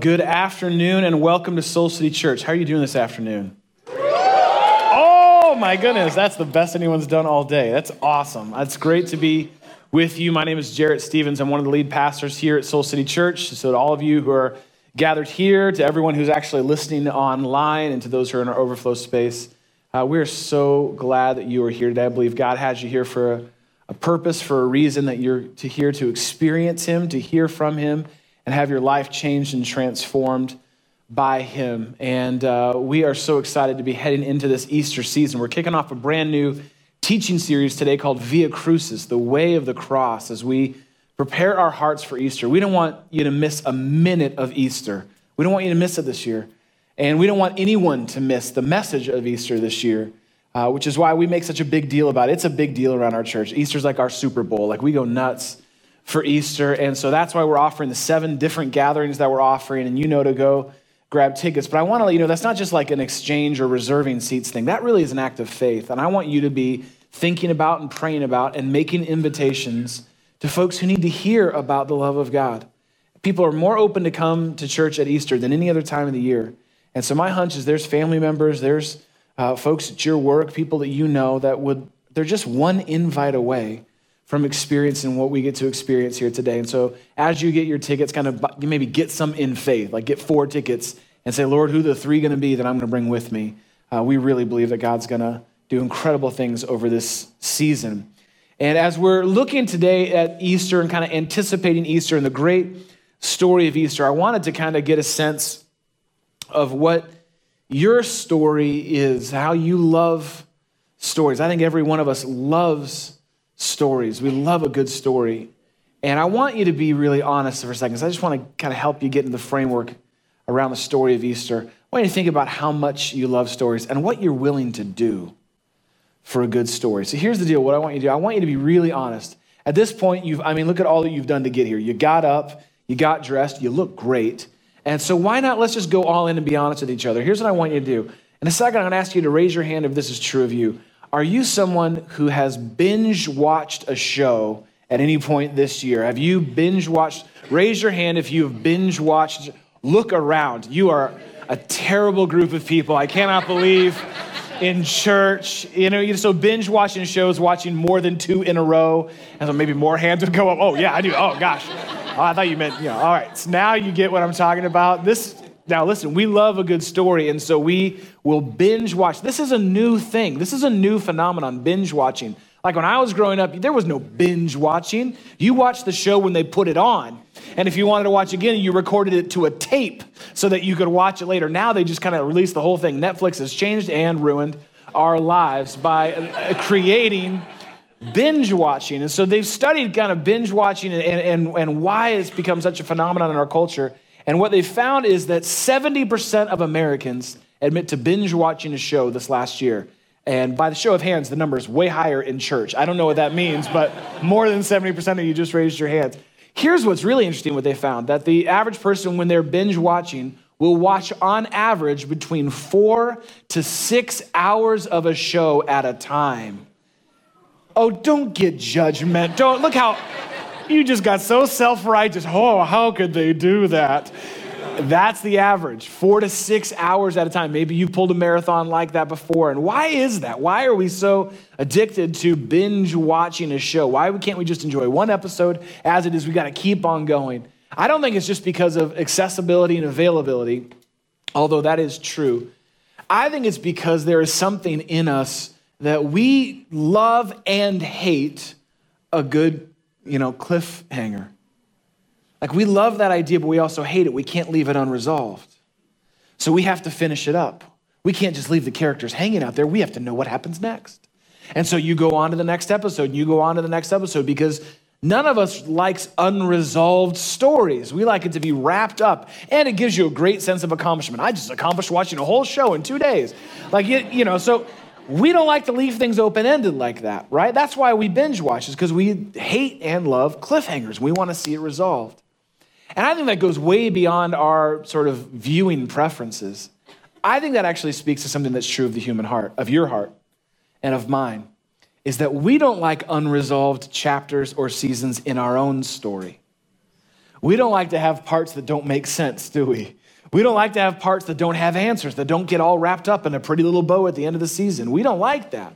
Good afternoon and welcome to Soul City Church. How are you doing this afternoon? Oh my goodness, that's the best anyone's done all day. That's awesome. It's great to be with you. My name is Jarrett Stevens. I'm one of the lead pastors here at Soul City Church. So, to all of you who are gathered here, to everyone who's actually listening online, and to those who are in our overflow space, uh, we're so glad that you are here today. I believe God has you here for a, a purpose, for a reason that you're to here to experience Him, to hear from Him, and have your life changed and transformed by Him. And uh, we are so excited to be heading into this Easter season. We're kicking off a brand new teaching series today called Via Crucis, the way of the cross, as we prepare our hearts for Easter. We don't want you to miss a minute of Easter. We don't want you to miss it this year. And we don't want anyone to miss the message of Easter this year, uh, which is why we make such a big deal about it. It's a big deal around our church. Easter's like our Super Bowl. Like we go nuts for Easter. And so that's why we're offering the seven different gatherings that we're offering. And you know to go grab tickets. But I want to let you know that's not just like an exchange or reserving seats thing. That really is an act of faith. And I want you to be thinking about and praying about and making invitations to folks who need to hear about the love of God. People are more open to come to church at Easter than any other time of the year. And so my hunch is there's family members, there's uh, folks at your work, people that you know that would, they're just one invite away from experiencing what we get to experience here today. And so as you get your tickets, kind of maybe get some in faith, like get four tickets and say, Lord, who the three going to be that I'm going to bring with me? Uh, we really believe that God's going to do incredible things over this season. And as we're looking today at Easter and kind of anticipating Easter and the great story of Easter, I wanted to kind of get a sense of what your story is, how you love stories. I think every one of us loves stories. We love a good story. And I want you to be really honest for a second. So I just want to kind of help you get into the framework around the story of Easter. I want you to think about how much you love stories and what you're willing to do for a good story. So here's the deal what I want you to do I want you to be really honest. At this point, you've, I mean, look at all that you've done to get here. You got up, you got dressed, you look great. And so why not let's just go all in and be honest with each other? Here's what I want you to do. In a second, I'm going to ask you to raise your hand if this is true of you. Are you someone who has binge watched a show at any point this year? Have you binge watched? Raise your hand if you've binge watched. Look around. You are a terrible group of people. I cannot believe in church. You know, so binge watching shows, watching more than two in a row, and so maybe more hands would go up. Oh yeah, I do. Oh gosh, oh, I thought you meant you know. All right, so now you get what I'm talking about. This now listen, we love a good story, and so we will binge watch. This is a new thing. This is a new phenomenon. Binge watching. Like when I was growing up, there was no binge watching. You watched the show when they put it on. And if you wanted to watch again, you recorded it to a tape so that you could watch it later. Now they just kind of release the whole thing. Netflix has changed and ruined our lives by uh, creating binge watching. And so they've studied kind of binge watching and, and, and why it's become such a phenomenon in our culture. And what they found is that 70% of Americans admit to binge watching a show this last year. And by the show of hands, the number is way higher in church. I don't know what that means, but more than 70% of you just raised your hands. Here's what's really interesting what they found that the average person, when they're binge watching, will watch on average between four to six hours of a show at a time. Oh, don't get judgment. Don't look how you just got so self righteous. Oh, how could they do that? That's the average, four to six hours at a time. Maybe you pulled a marathon like that before. And why is that? Why are we so addicted to binge watching a show? Why can't we just enjoy one episode as it is? We got to keep on going. I don't think it's just because of accessibility and availability, although that is true. I think it's because there is something in us that we love and hate a good, you know, cliffhanger. Like we love that idea, but we also hate it. We can't leave it unresolved. So we have to finish it up. We can't just leave the characters hanging out there. We have to know what happens next. And so you go on to the next episode, and you go on to the next episode because none of us likes unresolved stories. We like it to be wrapped up, and it gives you a great sense of accomplishment. I just accomplished watching a whole show in two days. Like, you, you know, so we don't like to leave things open ended like that, right? That's why we binge watch, is because we hate and love cliffhangers. We want to see it resolved. And I think that goes way beyond our sort of viewing preferences. I think that actually speaks to something that's true of the human heart, of your heart and of mine, is that we don't like unresolved chapters or seasons in our own story. We don't like to have parts that don't make sense, do we? We don't like to have parts that don't have answers, that don't get all wrapped up in a pretty little bow at the end of the season. We don't like that.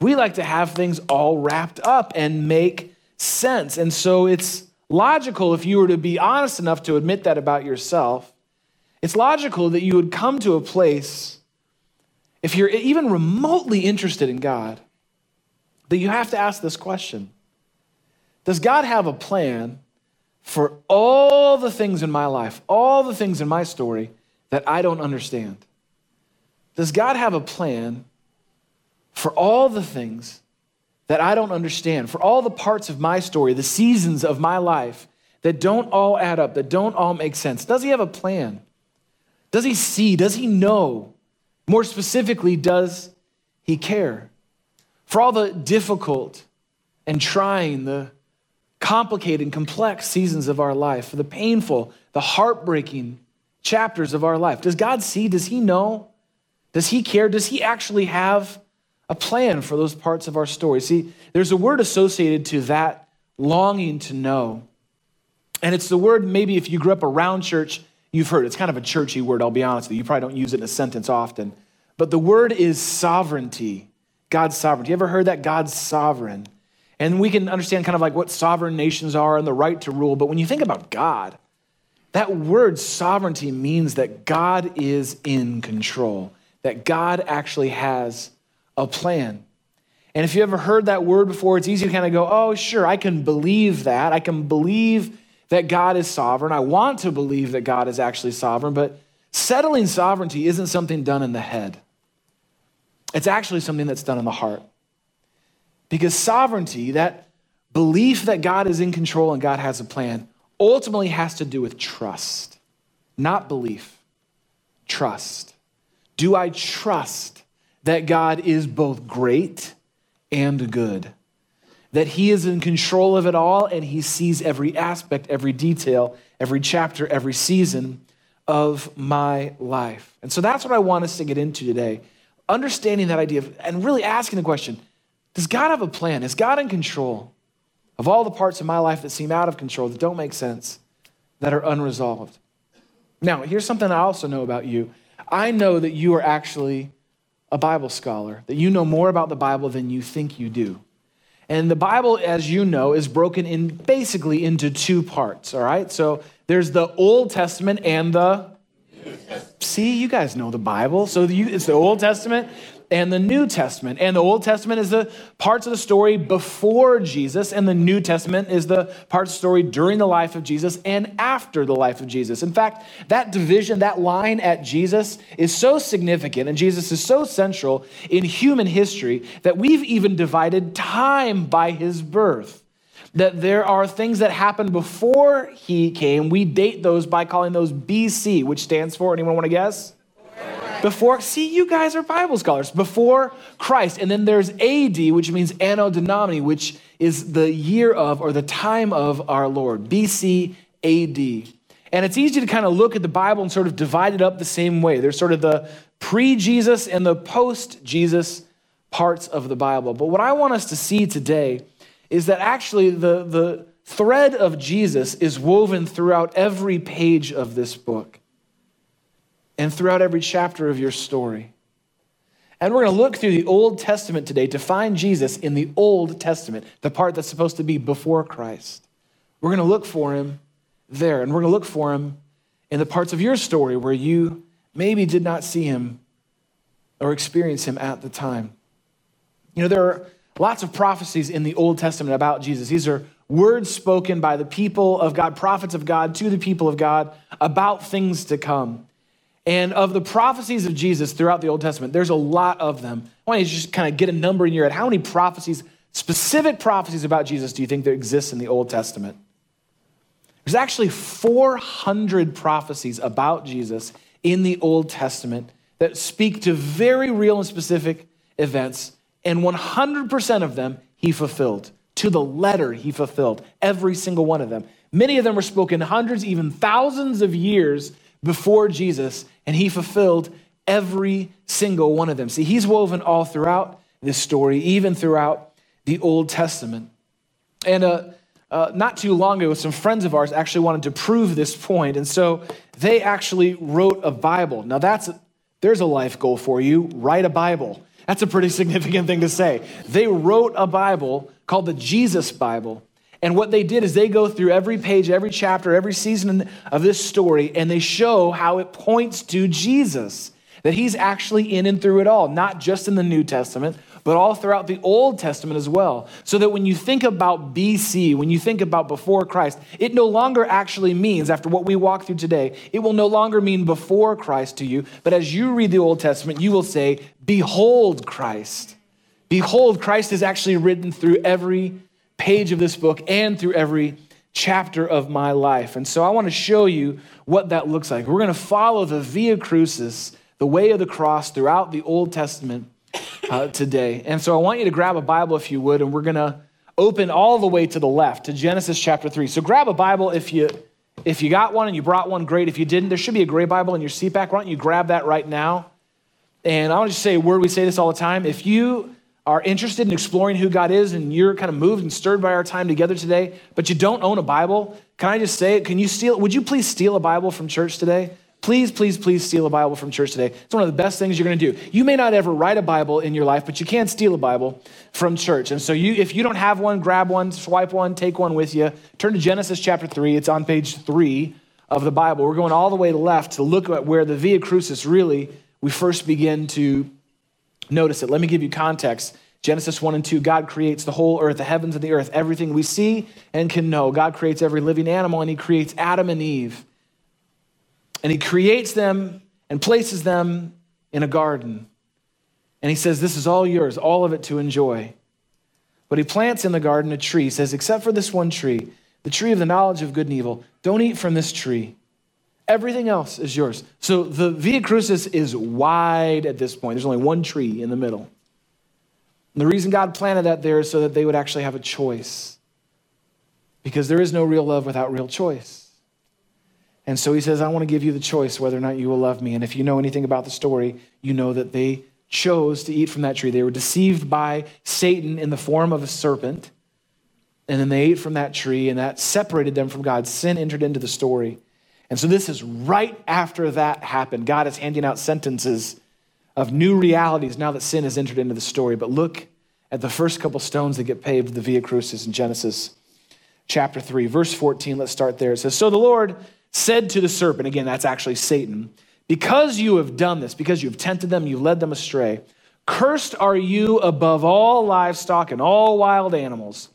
We like to have things all wrapped up and make sense. And so it's logical if you were to be honest enough to admit that about yourself. It's logical that you would come to a place, if you're even remotely interested in God, that you have to ask this question Does God have a plan for all the things in my life, all the things in my story that I don't understand? Does God have a plan for all the things that I don't understand, for all the parts of my story, the seasons of my life that don't all add up, that don't all make sense? Does He have a plan? Does He see? Does He know? More specifically, does He care? For all the difficult and trying, the complicated and complex seasons of our life, for the painful, the heartbreaking chapters of our life. Does God see? Does He know? Does He care? Does He actually have a plan for those parts of our story? See, there's a word associated to that longing to know. And it's the word, maybe if you grew up around church, you've heard. It's kind of a churchy word, I'll be honest with you. You probably don't use it in a sentence often. But the word is sovereignty. God's sovereignty. You ever heard that? God's sovereign. And we can understand kind of like what sovereign nations are and the right to rule. But when you think about God, that word sovereignty means that God is in control, that God actually has a plan. And if you ever heard that word before, it's easy to kind of go, oh, sure, I can believe that. I can believe that God is sovereign. I want to believe that God is actually sovereign, but settling sovereignty isn't something done in the head. It's actually something that's done in the heart. Because sovereignty, that belief that God is in control and God has a plan, ultimately has to do with trust, not belief. Trust. Do I trust that God is both great and good? That He is in control of it all and He sees every aspect, every detail, every chapter, every season of my life. And so that's what I want us to get into today. Understanding that idea of, and really asking the question does God have a plan? Is God in control of all the parts of my life that seem out of control, that don't make sense, that are unresolved? Now, here's something I also know about you. I know that you are actually a Bible scholar, that you know more about the Bible than you think you do. And the Bible, as you know, is broken in basically into two parts, all right? So there's the Old Testament and the See, you guys know the Bible. So it's the Old Testament and the New Testament. And the Old Testament is the parts of the story before Jesus, and the New Testament is the parts of the story during the life of Jesus and after the life of Jesus. In fact, that division, that line at Jesus is so significant, and Jesus is so central in human history that we've even divided time by his birth that there are things that happened before he came. We date those by calling those BC, which stands for, anyone want to guess? Before, see, you guys are Bible scholars. Before Christ. And then there's AD, which means Anno Domini, which is the year of or the time of our Lord. BC AD. And it's easy to kind of look at the Bible and sort of divide it up the same way. There's sort of the pre Jesus and the post Jesus parts of the Bible. But what I want us to see today is that actually the, the thread of Jesus is woven throughout every page of this book and throughout every chapter of your story. And we're going to look through the Old Testament today to find Jesus in the Old Testament, the part that's supposed to be before Christ. We're going to look for him there, and we're going to look for him in the parts of your story where you maybe did not see him or experience him at the time. You know, there are Lots of prophecies in the Old Testament about Jesus. These are words spoken by the people of God, prophets of God, to the people of God about things to come. And of the prophecies of Jesus throughout the Old Testament, there's a lot of them. I want you to just kind of get a number in your head. How many prophecies, specific prophecies about Jesus, do you think there exists in the Old Testament? There's actually 400 prophecies about Jesus in the Old Testament that speak to very real and specific events and 100% of them he fulfilled. To the letter, he fulfilled every single one of them. Many of them were spoken hundreds, even thousands of years before Jesus, and he fulfilled every single one of them. See, he's woven all throughout this story, even throughout the Old Testament. And uh, uh, not too long ago, some friends of ours actually wanted to prove this point, and so they actually wrote a Bible. Now, that's there's a life goal for you. Write a Bible. That's a pretty significant thing to say. They wrote a Bible called the Jesus Bible. And what they did is they go through every page, every chapter, every season of this story, and they show how it points to Jesus, that he's actually in and through it all, not just in the New Testament, but all throughout the Old Testament as well. So that when you think about BC, when you think about before Christ, it no longer actually means, after what we walk through today, it will no longer mean before Christ to you. But as you read the Old Testament, you will say, Behold Christ. Behold, Christ is actually written through every page of this book and through every chapter of my life. And so I want to show you what that looks like. We're going to follow the Via Crucis, the way of the cross, throughout the Old Testament uh, today. And so I want you to grab a Bible if you would, and we're going to open all the way to the left to Genesis chapter 3. So grab a Bible if you if you got one and you brought one, great. If you didn't, there should be a gray Bible in your seat back. Why don't you grab that right now? And I want to just say a word, we say this all the time. If you are interested in exploring who God is and you're kind of moved and stirred by our time together today, but you don't own a Bible, can I just say it? Can you steal, would you please steal a Bible from church today? Please, please, please steal a Bible from church today. It's one of the best things you're going to do. You may not ever write a Bible in your life, but you can steal a Bible from church. And so you, if you don't have one, grab one, swipe one, take one with you. Turn to Genesis chapter 3. It's on page 3 of the Bible. We're going all the way to left to look at where the Via Crucis really, we first begin to notice it. Let me give you context. Genesis 1 and 2, God creates the whole earth, the heavens and the earth, everything we see and can know. God creates every living animal, and He creates Adam and Eve. And he creates them and places them in a garden. And he says, This is all yours, all of it to enjoy. But he plants in the garden a tree, says, Except for this one tree, the tree of the knowledge of good and evil, don't eat from this tree. Everything else is yours. So the Via Crucis is wide at this point. There's only one tree in the middle. And the reason God planted that there is so that they would actually have a choice. Because there is no real love without real choice. And so he says, I want to give you the choice whether or not you will love me. And if you know anything about the story, you know that they chose to eat from that tree. They were deceived by Satan in the form of a serpent. And then they ate from that tree, and that separated them from God. Sin entered into the story. And so this is right after that happened. God is handing out sentences of new realities now that sin has entered into the story. But look at the first couple stones that get paved, the Via Crucis in Genesis chapter 3, verse 14. Let's start there. It says, So the Lord said to the serpent, again, that's actually Satan, because you have done this, because you've tempted them, you've led them astray, cursed are you above all livestock and all wild animals.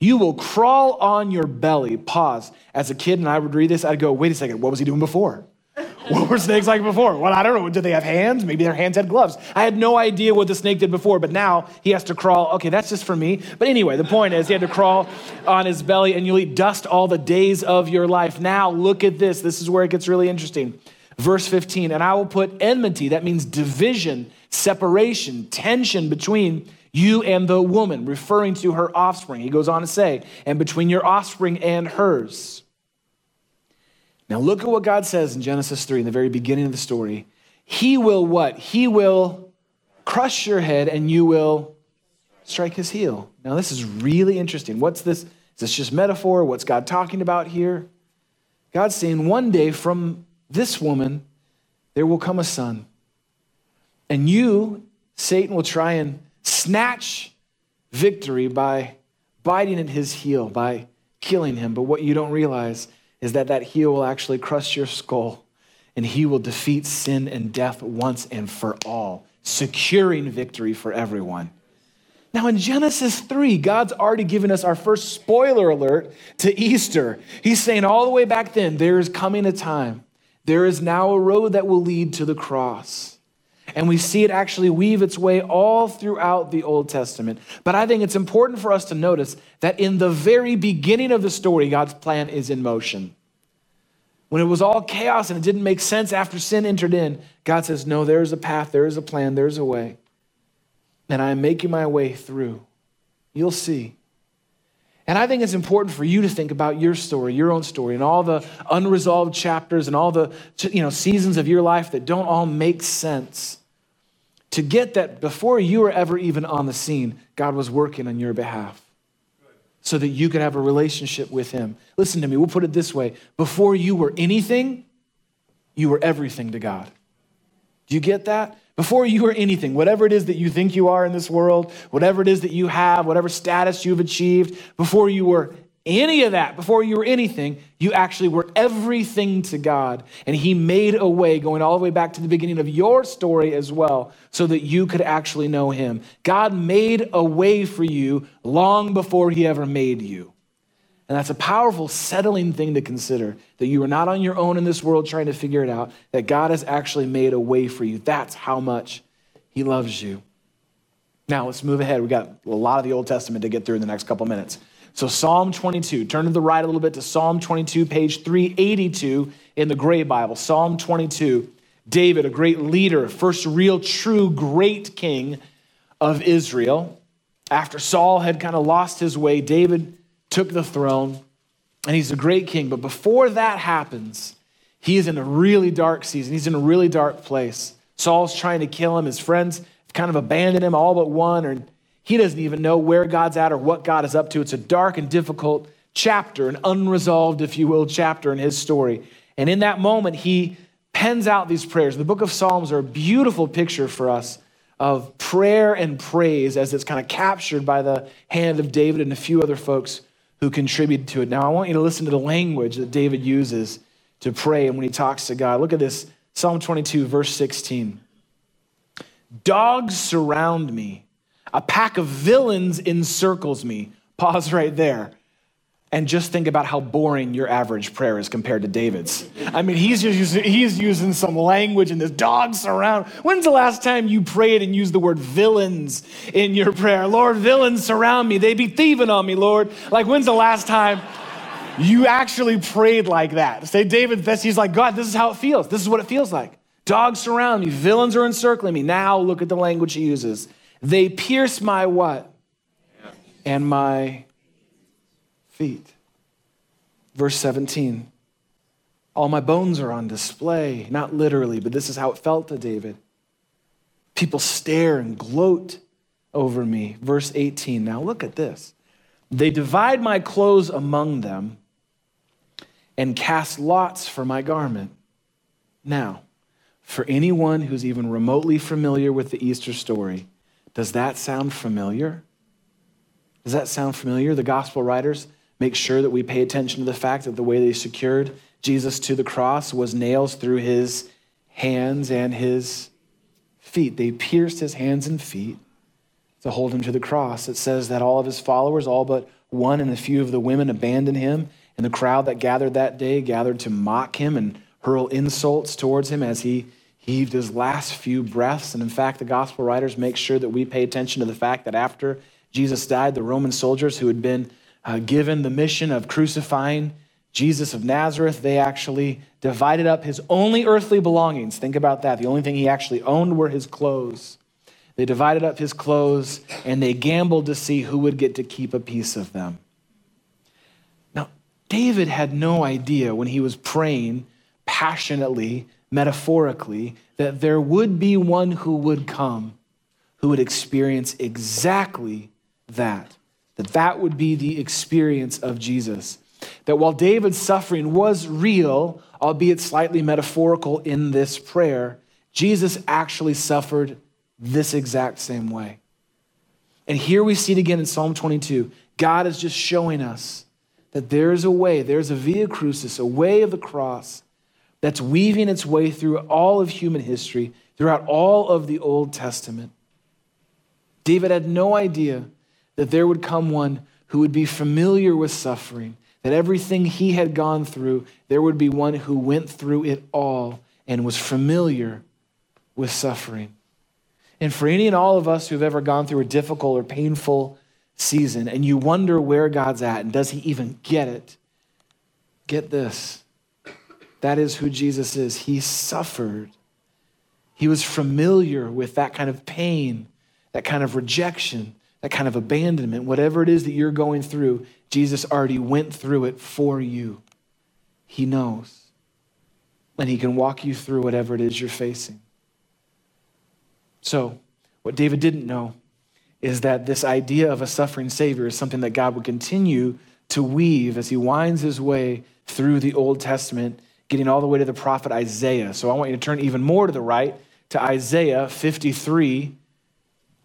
You will crawl on your belly. Pause. As a kid, and I would read this, I'd go, wait a second, what was he doing before? what were snakes like before? Well, I don't know. Did they have hands? Maybe their hands had gloves. I had no idea what the snake did before, but now he has to crawl. Okay, that's just for me. But anyway, the point is he had to crawl on his belly and you'll eat dust all the days of your life. Now, look at this. This is where it gets really interesting. Verse 15, and I will put enmity, that means division, separation, tension between you and the woman, referring to her offspring. He goes on to say, and between your offspring and hers. Now, look at what God says in Genesis 3, in the very beginning of the story. He will what? He will crush your head and you will strike his heel. Now, this is really interesting. What's this? Is this just metaphor? What's God talking about here? God's saying one day from this woman, there will come a son. And you, Satan, will try and snatch victory by biting at his heel, by killing him. But what you don't realize is that that heel will actually crush your skull and he will defeat sin and death once and for all, securing victory for everyone. Now, in Genesis 3, God's already given us our first spoiler alert to Easter. He's saying all the way back then, there is coming a time, there is now a road that will lead to the cross. And we see it actually weave its way all throughout the Old Testament. But I think it's important for us to notice that in the very beginning of the story, God's plan is in motion. When it was all chaos and it didn't make sense after sin entered in, God says, No, there is a path, there is a plan, there's a way. And I am making my way through. You'll see. And I think it's important for you to think about your story, your own story, and all the unresolved chapters and all the you know, seasons of your life that don't all make sense. To get that before you were ever even on the scene, God was working on your behalf. so that you could have a relationship with him. Listen to me, we'll put it this way before you were anything, you were everything to God. Do you get that? Before you were anything, whatever it is that you think you are in this world, whatever it is that you have, whatever status you've achieved, before you were any of that, before you were anything, you actually were everything to God. And He made a way, going all the way back to the beginning of your story as well, so that you could actually know Him. God made a way for you long before He ever made you. And that's a powerful, settling thing to consider that you are not on your own in this world trying to figure it out, that God has actually made a way for you. That's how much He loves you. Now, let's move ahead. We've got a lot of the Old Testament to get through in the next couple minutes. So, Psalm 22, turn to the right a little bit to Psalm 22, page 382 in the Gray Bible. Psalm 22. David, a great leader, first real, true, great king of Israel. After Saul had kind of lost his way, David took the throne, and he's a great king. But before that happens, he is in a really dark season. He's in a really dark place. Saul's trying to kill him. His friends kind of abandoned him, all but one, or he doesn't even know where God's at or what God is up to. It's a dark and difficult chapter, an unresolved, if you will, chapter in his story. And in that moment, he pens out these prayers. The book of Psalms are a beautiful picture for us of prayer and praise as it's kind of captured by the hand of David and a few other folks who contributed to it. Now, I want you to listen to the language that David uses to pray and when he talks to God. Look at this Psalm 22, verse 16. Dogs surround me a pack of villains encircles me. Pause right there. And just think about how boring your average prayer is compared to David's. I mean, he's, using, he's using some language and this dog surround. When's the last time you prayed and used the word villains in your prayer? Lord, villains surround me. They be thieving on me, Lord. Like, when's the last time you actually prayed like that? Say, David, this, he's like, God, this is how it feels. This is what it feels like. Dogs surround me. Villains are encircling me. Now look at the language he uses. They pierce my what? And my feet. Verse 17. All my bones are on display. Not literally, but this is how it felt to David. People stare and gloat over me. Verse 18. Now look at this. They divide my clothes among them and cast lots for my garment. Now, for anyone who's even remotely familiar with the Easter story, does that sound familiar? Does that sound familiar? The gospel writers make sure that we pay attention to the fact that the way they secured Jesus to the cross was nails through his hands and his feet. They pierced his hands and feet to hold him to the cross. It says that all of his followers, all but one and a few of the women, abandoned him. And the crowd that gathered that day gathered to mock him and hurl insults towards him as he heaved his last few breaths. And in fact, the gospel writers make sure that we pay attention to the fact that after Jesus died, the Roman soldiers who had been uh, given the mission of crucifying Jesus of Nazareth, they actually divided up his only earthly belongings. Think about that. The only thing he actually owned were his clothes. They divided up his clothes and they gambled to see who would get to keep a piece of them. Now, David had no idea when he was praying passionately metaphorically, that there would be one who would come who would experience exactly that. That that would be the experience of Jesus. That while David's suffering was real, albeit slightly metaphorical in this prayer, Jesus actually suffered this exact same way. And here we see it again in Psalm 22. God is just showing us that there is a way, there's a via crucis, a way of the cross that's weaving its way through all of human history, throughout all of the Old Testament. David had no idea that there would come one who would be familiar with suffering, that everything he had gone through, there would be one who went through it all and was familiar with suffering. And for any and all of us who've ever gone through a difficult or painful season and you wonder where God's at and does he even get it, get this that is who Jesus is. He suffered. He was familiar with that kind of pain, that kind of rejection, that kind of abandonment. Whatever it is that you're going through, Jesus already went through it for you. He knows. And He can walk you through whatever it is you're facing. So, what David didn't know is that this idea of a suffering Savior is something that God would continue to weave as he winds his way through the Old Testament, getting all the way to the prophet Isaiah. So I want you to turn even more to the right to Isaiah 53.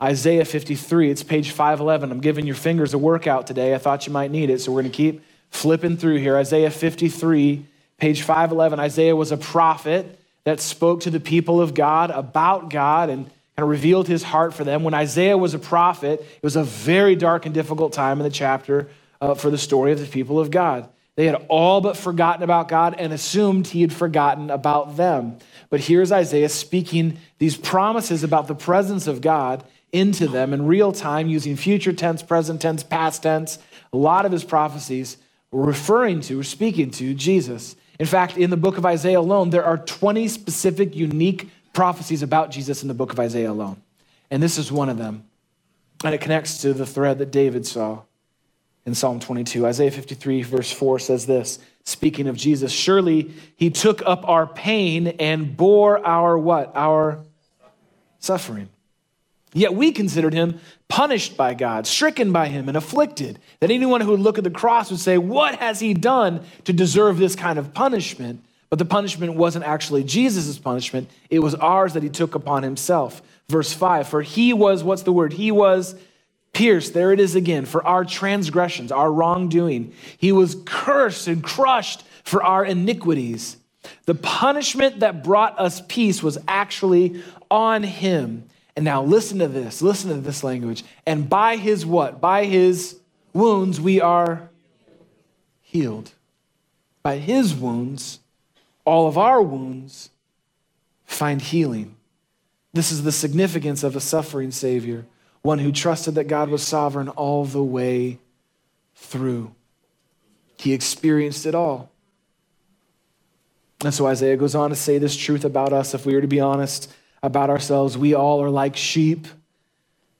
Isaiah 53, it's page 511. I'm giving your fingers a workout today. I thought you might need it, so we're going to keep flipping through here. Isaiah 53, page 511. Isaiah was a prophet that spoke to the people of God about God and kind of revealed his heart for them. When Isaiah was a prophet, it was a very dark and difficult time in the chapter uh, for the story of the people of God. They had all but forgotten about God and assumed he had forgotten about them. But here's Isaiah speaking these promises about the presence of God into them in real time using future tense, present tense, past tense. A lot of his prophecies were referring to or speaking to Jesus. In fact, in the book of Isaiah alone, there are 20 specific, unique prophecies about Jesus in the book of Isaiah alone. And this is one of them. And it connects to the thread that David saw in Psalm 22. Isaiah 53, verse 4 says this speaking of Jesus, surely he took up our pain and bore our what? Our suffering. Yet we considered him punished by God, stricken by him, and afflicted. That anyone who would look at the cross would say, What has he done to deserve this kind of punishment? But the punishment wasn't actually Jesus' punishment, it was ours that he took upon himself. Verse 5 For he was, what's the word? He was pierced, there it is again, for our transgressions, our wrongdoing. He was cursed and crushed for our iniquities. The punishment that brought us peace was actually on him. And now listen to this. Listen to this language. And by his what? By his wounds we are healed. By his wounds, all of our wounds find healing. This is the significance of a suffering Savior, one who trusted that God was sovereign all the way through. He experienced it all. And so Isaiah goes on to say this truth about us, if we were to be honest about ourselves. We all are like sheep.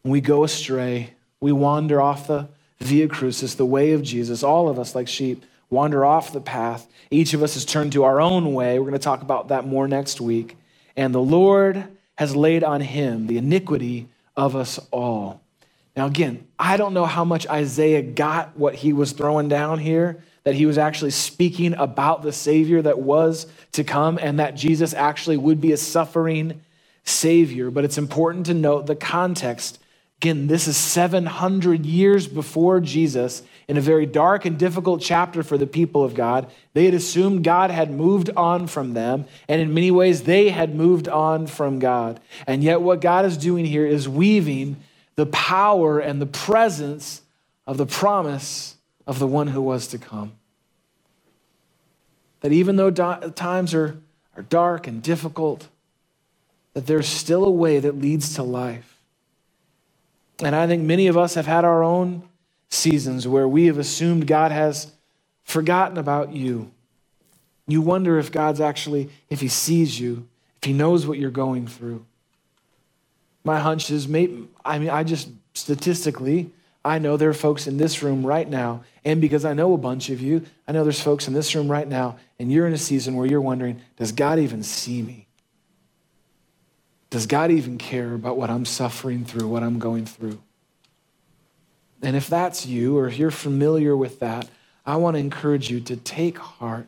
We go astray. We wander off the via crucis, the way of Jesus. All of us, like sheep, wander off the path. Each of us has turned to our own way. We're going to talk about that more next week. And the Lord has laid on him the iniquity of us all. Now, again, I don't know how much Isaiah got what he was throwing down here, that he was actually speaking about the Savior that was to come and that Jesus actually would be a suffering Savior, but it's important to note the context. Again, this is 700 years before Jesus in a very dark and difficult chapter for the people of God. They had assumed God had moved on from them, and in many ways, they had moved on from God. And yet, what God is doing here is weaving the power and the presence of the promise of the one who was to come. That even though times are, are dark and difficult, that there's still a way that leads to life. And I think many of us have had our own seasons where we have assumed God has forgotten about you. You wonder if God's actually, if He sees you, if He knows what you're going through. My hunch is, maybe, I mean, I just statistically, I know there are folks in this room right now, and because I know a bunch of you, I know there's folks in this room right now, and you're in a season where you're wondering, does God even see me? Does God even care about what I'm suffering through, what I'm going through? And if that's you, or if you're familiar with that, I want to encourage you to take heart.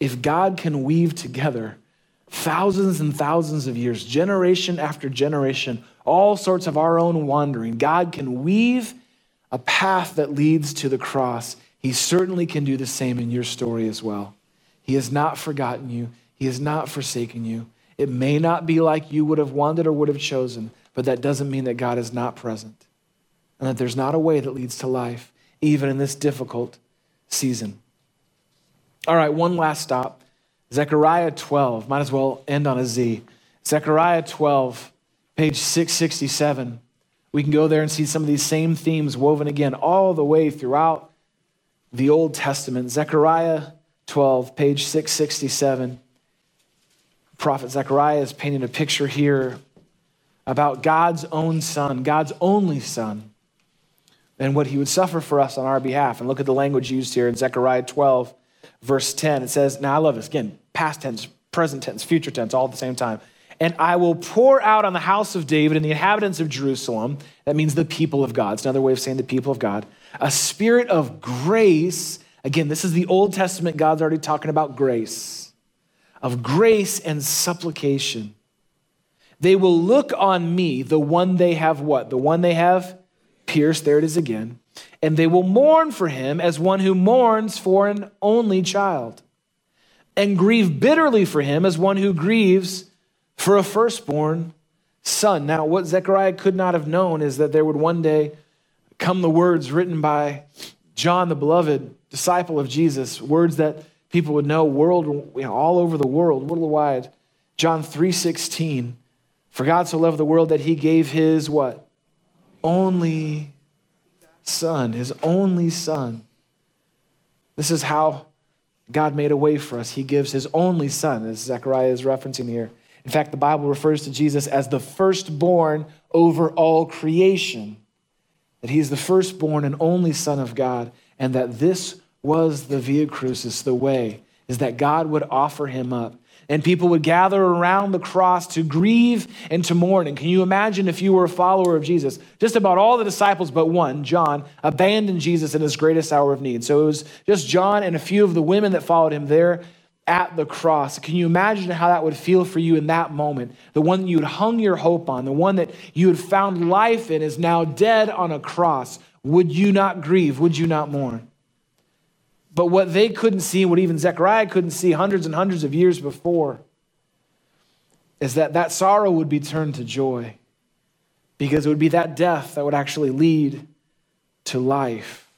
If God can weave together thousands and thousands of years, generation after generation, all sorts of our own wandering, God can weave a path that leads to the cross. He certainly can do the same in your story as well. He has not forgotten you, He has not forsaken you. It may not be like you would have wanted or would have chosen, but that doesn't mean that God is not present and that there's not a way that leads to life, even in this difficult season. All right, one last stop Zechariah 12. Might as well end on a Z. Zechariah 12, page 667. We can go there and see some of these same themes woven again all the way throughout the Old Testament. Zechariah 12, page 667 prophet Zechariah is painting a picture here about God's own son, God's only son, and what he would suffer for us on our behalf. And look at the language used here in Zechariah 12, verse 10. It says, Now I love this. Again, past tense, present tense, future tense, all at the same time. and I will pour out on the house of David and the inhabitants of Jerusalem, that means the people of God. It's another way of saying the people of God, a spirit of grace. Again, this is the Old Testament. God's already talking about grace, of grace and supplication. They will look on me, the one they have what? The one they have pierced. There it is again. And they will mourn for him as one who mourns for an only child, and grieve bitterly for him as one who grieves for a firstborn son. Now, what Zechariah could not have known is that there would one day come the words written by John the beloved, disciple of Jesus, words that people would know world you know, all over the world, worldwide. John 3:16. For God so loved the world that he gave his what? Only son, his only son. This is how God made a way for us. He gives his only son, as Zechariah is referencing here. In fact, the Bible refers to Jesus as the firstborn over all creation, that he is the firstborn and only Son of God, and that this was the via crucis, the way, is that God would offer him up. And people would gather around the cross to grieve and to mourn. And can you imagine if you were a follower of Jesus? Just about all the disciples, but one, John, abandoned Jesus in his greatest hour of need. So it was just John and a few of the women that followed him there at the cross. Can you imagine how that would feel for you in that moment? The one you had hung your hope on, the one that you had found life in, is now dead on a cross. Would you not grieve? Would you not mourn? But what they couldn't see, what even Zechariah couldn't see hundreds and hundreds of years before, is that that sorrow would be turned to joy because it would be that death that would actually lead to life.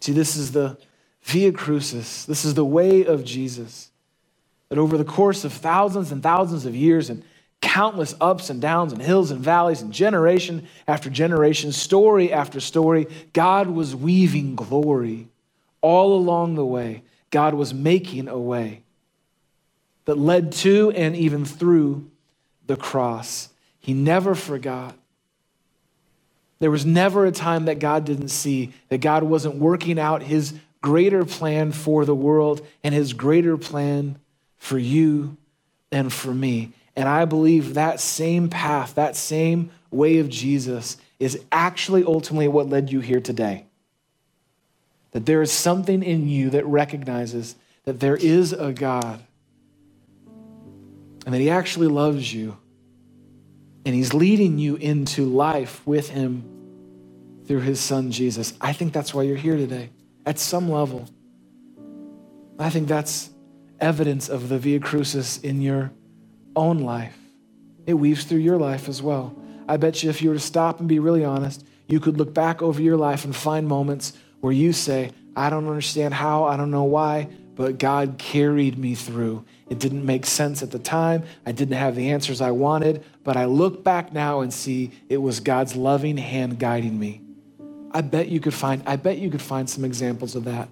See, this is the Via Crucis. This is the way of Jesus. That over the course of thousands and thousands of years and countless ups and downs and hills and valleys and generation after generation, story after story, God was weaving glory all along the way. God was making a way that led to and even through the cross. He never forgot. There was never a time that God didn't see, that God wasn't working out his greater plan for the world and his greater plan for you and for me. And I believe that same path, that same way of Jesus is actually ultimately what led you here today. That there is something in you that recognizes that there is a God and that He actually loves you and He's leading you into life with Him through His Son Jesus. I think that's why you're here today at some level. I think that's evidence of the Via Crucis in your own life. It weaves through your life as well. I bet you if you were to stop and be really honest, you could look back over your life and find moments where you say, I don't understand how, I don't know why, but God carried me through. It didn't make sense at the time. I didn't have the answers I wanted, but I look back now and see it was God's loving hand guiding me. I bet you could find, I bet you could find some examples of that.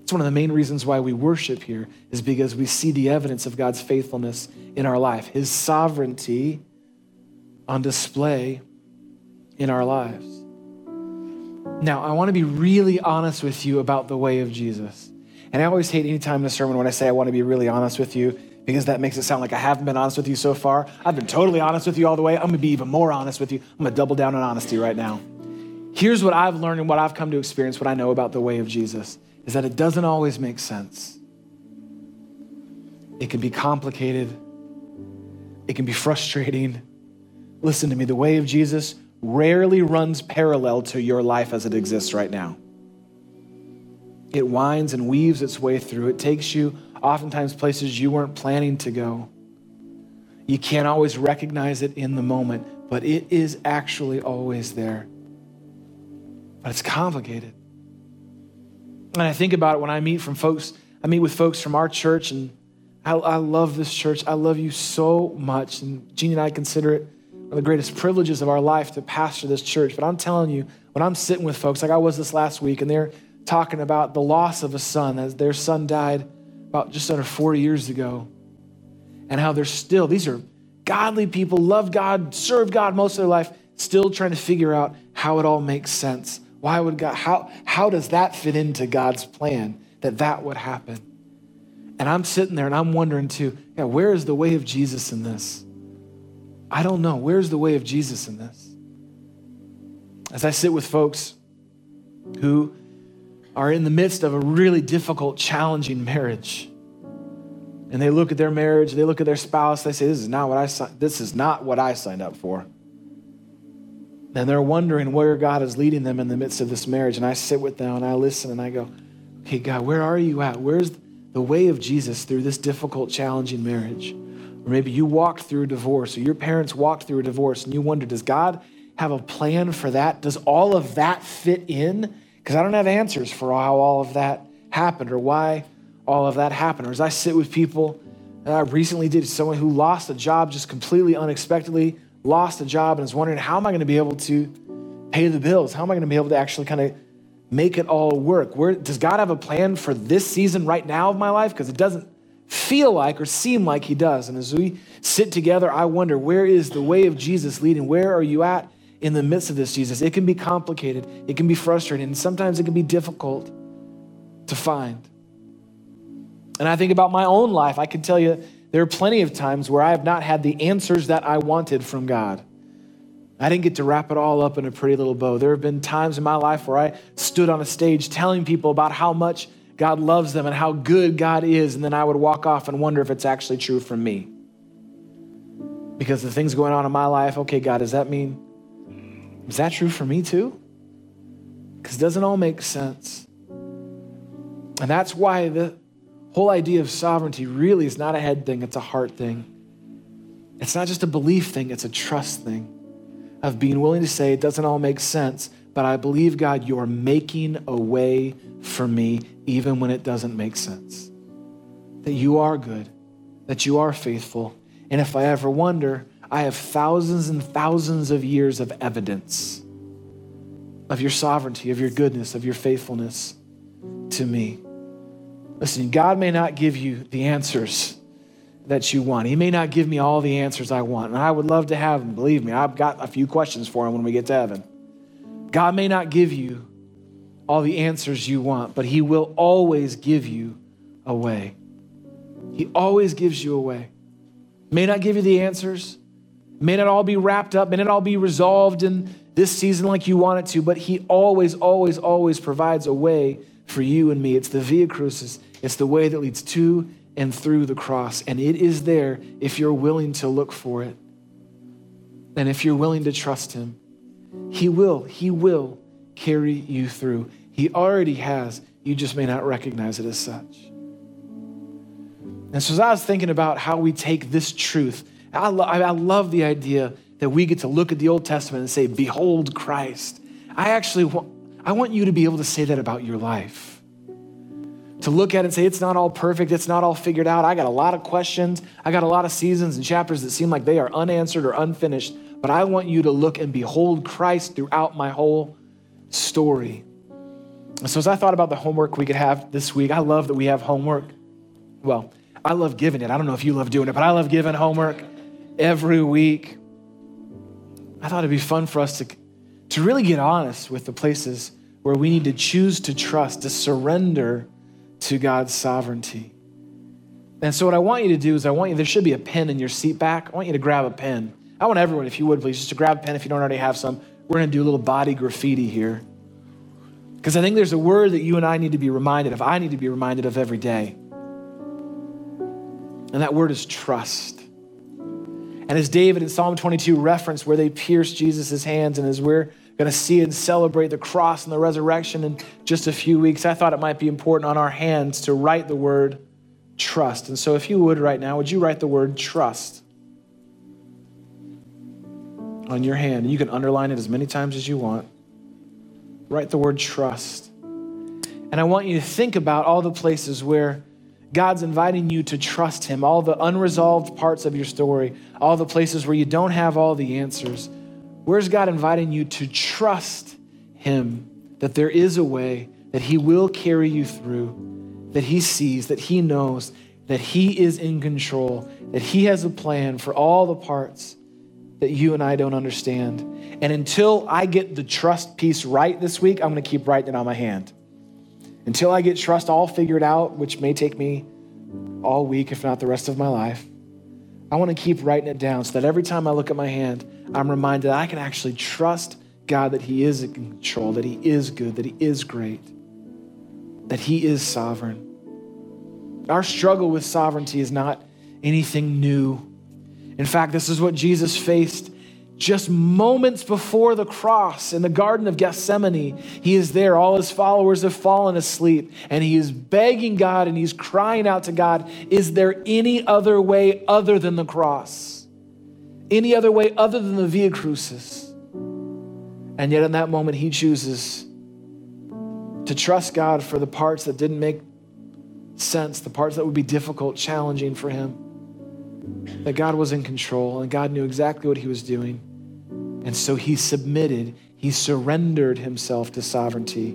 It's one of the main reasons why we worship here, is because we see the evidence of God's faithfulness in our life, His sovereignty on display in our lives. Now, I want to be really honest with you about the way of Jesus. And I always hate any time in a sermon when I say I want to be really honest with you because that makes it sound like I haven't been honest with you so far. I've been totally honest with you all the way. I'm going to be even more honest with you. I'm going to double down on honesty right now. Here's what I've learned and what I've come to experience, what I know about the way of Jesus, is that it doesn't always make sense. It can be complicated, it can be frustrating. Listen to me, the way of Jesus rarely runs parallel to your life as it exists right now. It winds and weaves its way through. It takes you oftentimes places you weren't planning to go. You can't always recognize it in the moment, but it is actually always there but it's complicated. And I think about it when I meet from folks, I meet with folks from our church, and I, I love this church. I love you so much. And Jeannie and I consider it one of the greatest privileges of our life to pastor this church. But I'm telling you, when I'm sitting with folks, like I was this last week, and they're talking about the loss of a son, as their son died about just under four years ago, and how they're still, these are godly people, love God, serve God most of their life, still trying to figure out how it all makes sense why would God, how, how does that fit into God's plan that that would happen? And I'm sitting there and I'm wondering too, yeah, where is the way of Jesus in this? I don't know. Where's the way of Jesus in this? As I sit with folks who are in the midst of a really difficult, challenging marriage, and they look at their marriage, they look at their spouse, they say, "This is not what I this is not what I signed up for." And they're wondering where God is leading them in the midst of this marriage. And I sit with them and I listen and I go, "Okay, God, where are you at? Where's the way of Jesus through this difficult, challenging marriage?" Or maybe you walked through a divorce, or your parents walked through a divorce, and you wonder, does God have a plan for that? Does all of that fit in? Because I don't have answers for how all of that happened or why all of that happened. Or as I sit with people, and I recently did someone who lost a job just completely unexpectedly, lost a job and is wondering, how am I going to be able to pay the bills? How am I going to be able to actually kind of make it all work? Where does God have a plan for this season right now of my life? Because it doesn't feel like or seem like He does. And as we sit together, I wonder, where is the way of Jesus leading? Where are you at in the midst of this, Jesus. It can be complicated, it can be frustrating, and sometimes it can be difficult to find. And I think about my own life. I can tell you there are plenty of times where I have not had the answers that I wanted from God. I didn't get to wrap it all up in a pretty little bow. There have been times in my life where I stood on a stage telling people about how much God loves them and how good God is, and then I would walk off and wonder if it's actually true for me. Because the things going on in my life, okay, God, does that mean is that true for me too? Because it doesn't all make sense. And that's why the whole idea of sovereignty really is not a head thing, it's a heart thing. It's not just a belief thing, it's a trust thing of being willing to say it doesn't all make sense, but I believe, God, you're making a way for me even when it doesn't make sense. That you are good, that you are faithful. And if I ever wonder, I have thousands and thousands of years of evidence of your sovereignty, of your goodness, of your faithfulness to me. Listen, God may not give you the answers that you want. He may not give me all the answers I want. And I would love to have them. Believe me, I've got a few questions for him when we get to heaven. God may not give you all the answers you want, but He will always give you a way. He always gives you a way. May not give you the answers, May not all be wrapped up, may not all be resolved in this season like you want it to, but He always, always, always provides a way for you and me. It's the Via Crucis, it's the way that leads to and through the cross. And it is there if you're willing to look for it. And if you're willing to trust Him, He will, He will carry you through. He already has. You just may not recognize it as such. And so, as I was thinking about how we take this truth I, lo- I love the idea that we get to look at the Old Testament and say, Behold Christ. I actually want, I want you to be able to say that about your life. To look at it and say, it's not all perfect, it's not all figured out. I got a lot of questions, I got a lot of seasons and chapters that seem like they are unanswered or unfinished, but I want you to look and behold Christ throughout my whole story. So, as I thought about the homework we could have this week, I love that we have homework. Well, I love giving it. I don't know if you love doing it, but I love giving homework every week. I thought it'd be fun for us to, to really get honest with the places where we need to choose to trust, to surrender to God's sovereignty. And so, what I want you to do is, I want you, there should be a pen in your seat back. I want you to grab a pen. I want everyone, if you would please, just to grab a pen if you don't already have some. We're going to do a little body graffiti here. Because I think there's a word that you and I need to be reminded of, I need to be reminded of every day. And that word is trust. And as David in Psalm 22 referenced, where they pierced Jesus' hands, and as we're going to see and celebrate the cross and the resurrection in just a few weeks, I thought it might be important on our hands to write the word trust. And so, if you would right now, would you write the word trust on your hand? You can underline it as many times as you want. Write the word trust. And I want you to think about all the places where God's inviting you to trust Him, all the unresolved parts of your story, all the places where you don't have all the answers. Where's God inviting you to trust Him that there is a way, that He will carry you through, that He sees, that He knows, that He is in control, that He has a plan for all the parts that you and I don't understand. And until I get the trust piece right this week, I'm going to keep writing it on my hand until I get trust all figured out, which may take me all week, if not the rest of my life. I want to keep writing it down so that every time I look at my hand, I'm reminded that I can actually trust God that He is in control, that He is good, that He is great, that He is sovereign. Our struggle with sovereignty is not anything new. In fact, this is what Jesus faced just moments before the cross in the Garden of Gethsemane. He is there. All his followers have fallen asleep, and he is begging God and he's crying out to God Is there any other way other than the cross? Any other way other than the Via Crucis? And yet, in that moment, he chooses to trust God for the parts that didn't make sense, the parts that would be difficult, challenging for him. That God was in control and God knew exactly what he was doing. And so he submitted, he surrendered himself to sovereignty.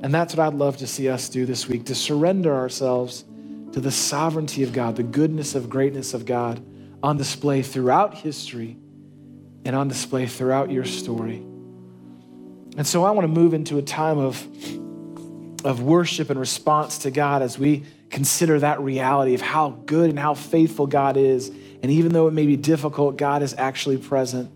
And that's what I'd love to see us do this week to surrender ourselves to the sovereignty of God, the goodness of greatness of God on display throughout history and on display throughout your story. And so I want to move into a time of, of worship and response to God as we consider that reality of how good and how faithful God is. And even though it may be difficult, God is actually present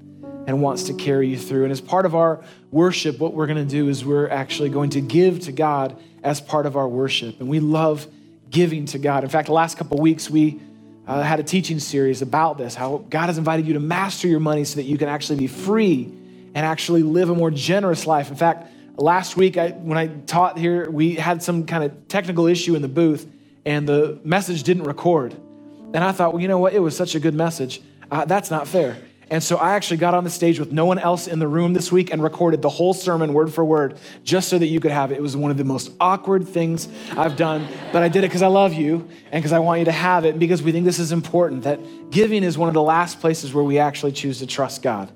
and wants to carry you through. And as part of our worship, what we're going to do is we're actually going to give to God as part of our worship. And we love giving to God. In fact, the last couple weeks, we uh, had a teaching series about this how God has invited you to master your money so that you can actually be free and actually live a more generous life. In fact, last week, I, when I taught here, we had some kind of technical issue in the booth and the message didn't record. And I thought, well, you know what? It was such a good message. Uh, that's not fair. And so I actually got on the stage with no one else in the room this week and recorded the whole sermon word for word just so that you could have it. It was one of the most awkward things I've done, but I did it because I love you and because I want you to have it and because we think this is important that giving is one of the last places where we actually choose to trust God,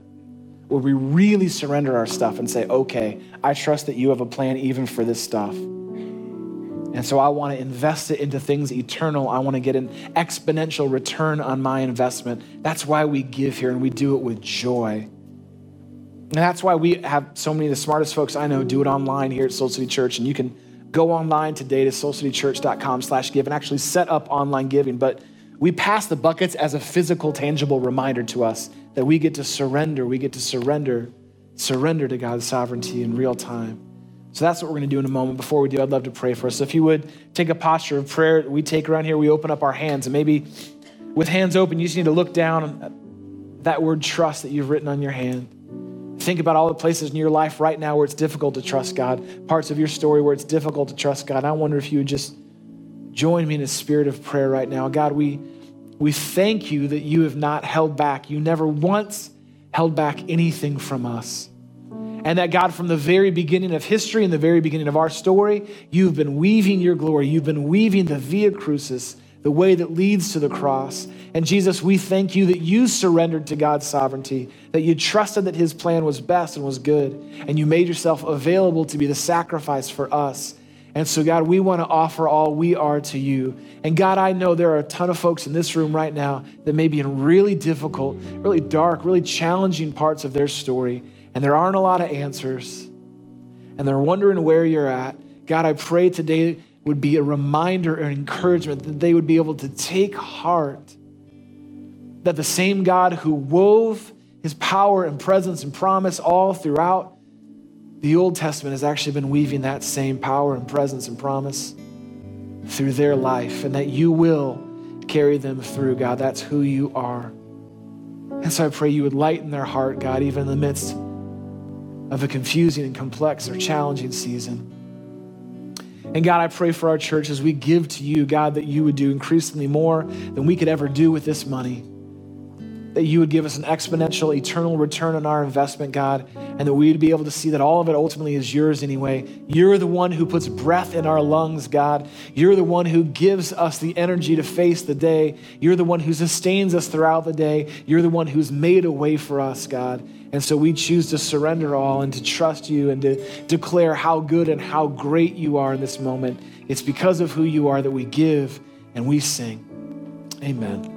where we really surrender our stuff and say, okay, I trust that you have a plan even for this stuff. And so I want to invest it into things eternal. I want to get an exponential return on my investment. That's why we give here and we do it with joy. And that's why we have so many of the smartest folks I know do it online here at Soul City Church. And you can go online today to soulcitychurch.com slash give and actually set up online giving. But we pass the buckets as a physical, tangible reminder to us that we get to surrender. We get to surrender, surrender to God's sovereignty in real time. So that's what we're going to do in a moment. Before we do, I'd love to pray for us. So if you would take a posture of prayer, we take around here, we open up our hands, and maybe with hands open, you just need to look down at that word trust that you've written on your hand. Think about all the places in your life right now where it's difficult to trust God, parts of your story where it's difficult to trust God. I wonder if you would just join me in a spirit of prayer right now. God, we, we thank you that you have not held back. You never once held back anything from us. And that God, from the very beginning of history and the very beginning of our story, you've been weaving your glory. You've been weaving the Via Crucis, the way that leads to the cross. And Jesus, we thank you that you surrendered to God's sovereignty, that you trusted that his plan was best and was good, and you made yourself available to be the sacrifice for us. And so, God, we want to offer all we are to you. And God, I know there are a ton of folks in this room right now that may be in really difficult, really dark, really challenging parts of their story and there aren't a lot of answers, and they're wondering where you're at, God, I pray today would be a reminder and encouragement that they would be able to take heart that the same God who wove his power and presence and promise all throughout the Old Testament has actually been weaving that same power and presence and promise through their life, and that you will carry them through, God. That's who you are. And so I pray you would lighten their heart, God, even in the midst of a confusing and complex or challenging season. And God, I pray for our church as we give to you, God, that you would do increasingly more than we could ever do with this money. That you would give us an exponential, eternal return on our investment, God, and that we would be able to see that all of it ultimately is yours anyway. You're the one who puts breath in our lungs, God. You're the one who gives us the energy to face the day. You're the one who sustains us throughout the day. You're the one who's made a way for us, God. And so we choose to surrender all and to trust you and to declare how good and how great you are in this moment. It's because of who you are that we give and we sing. Amen.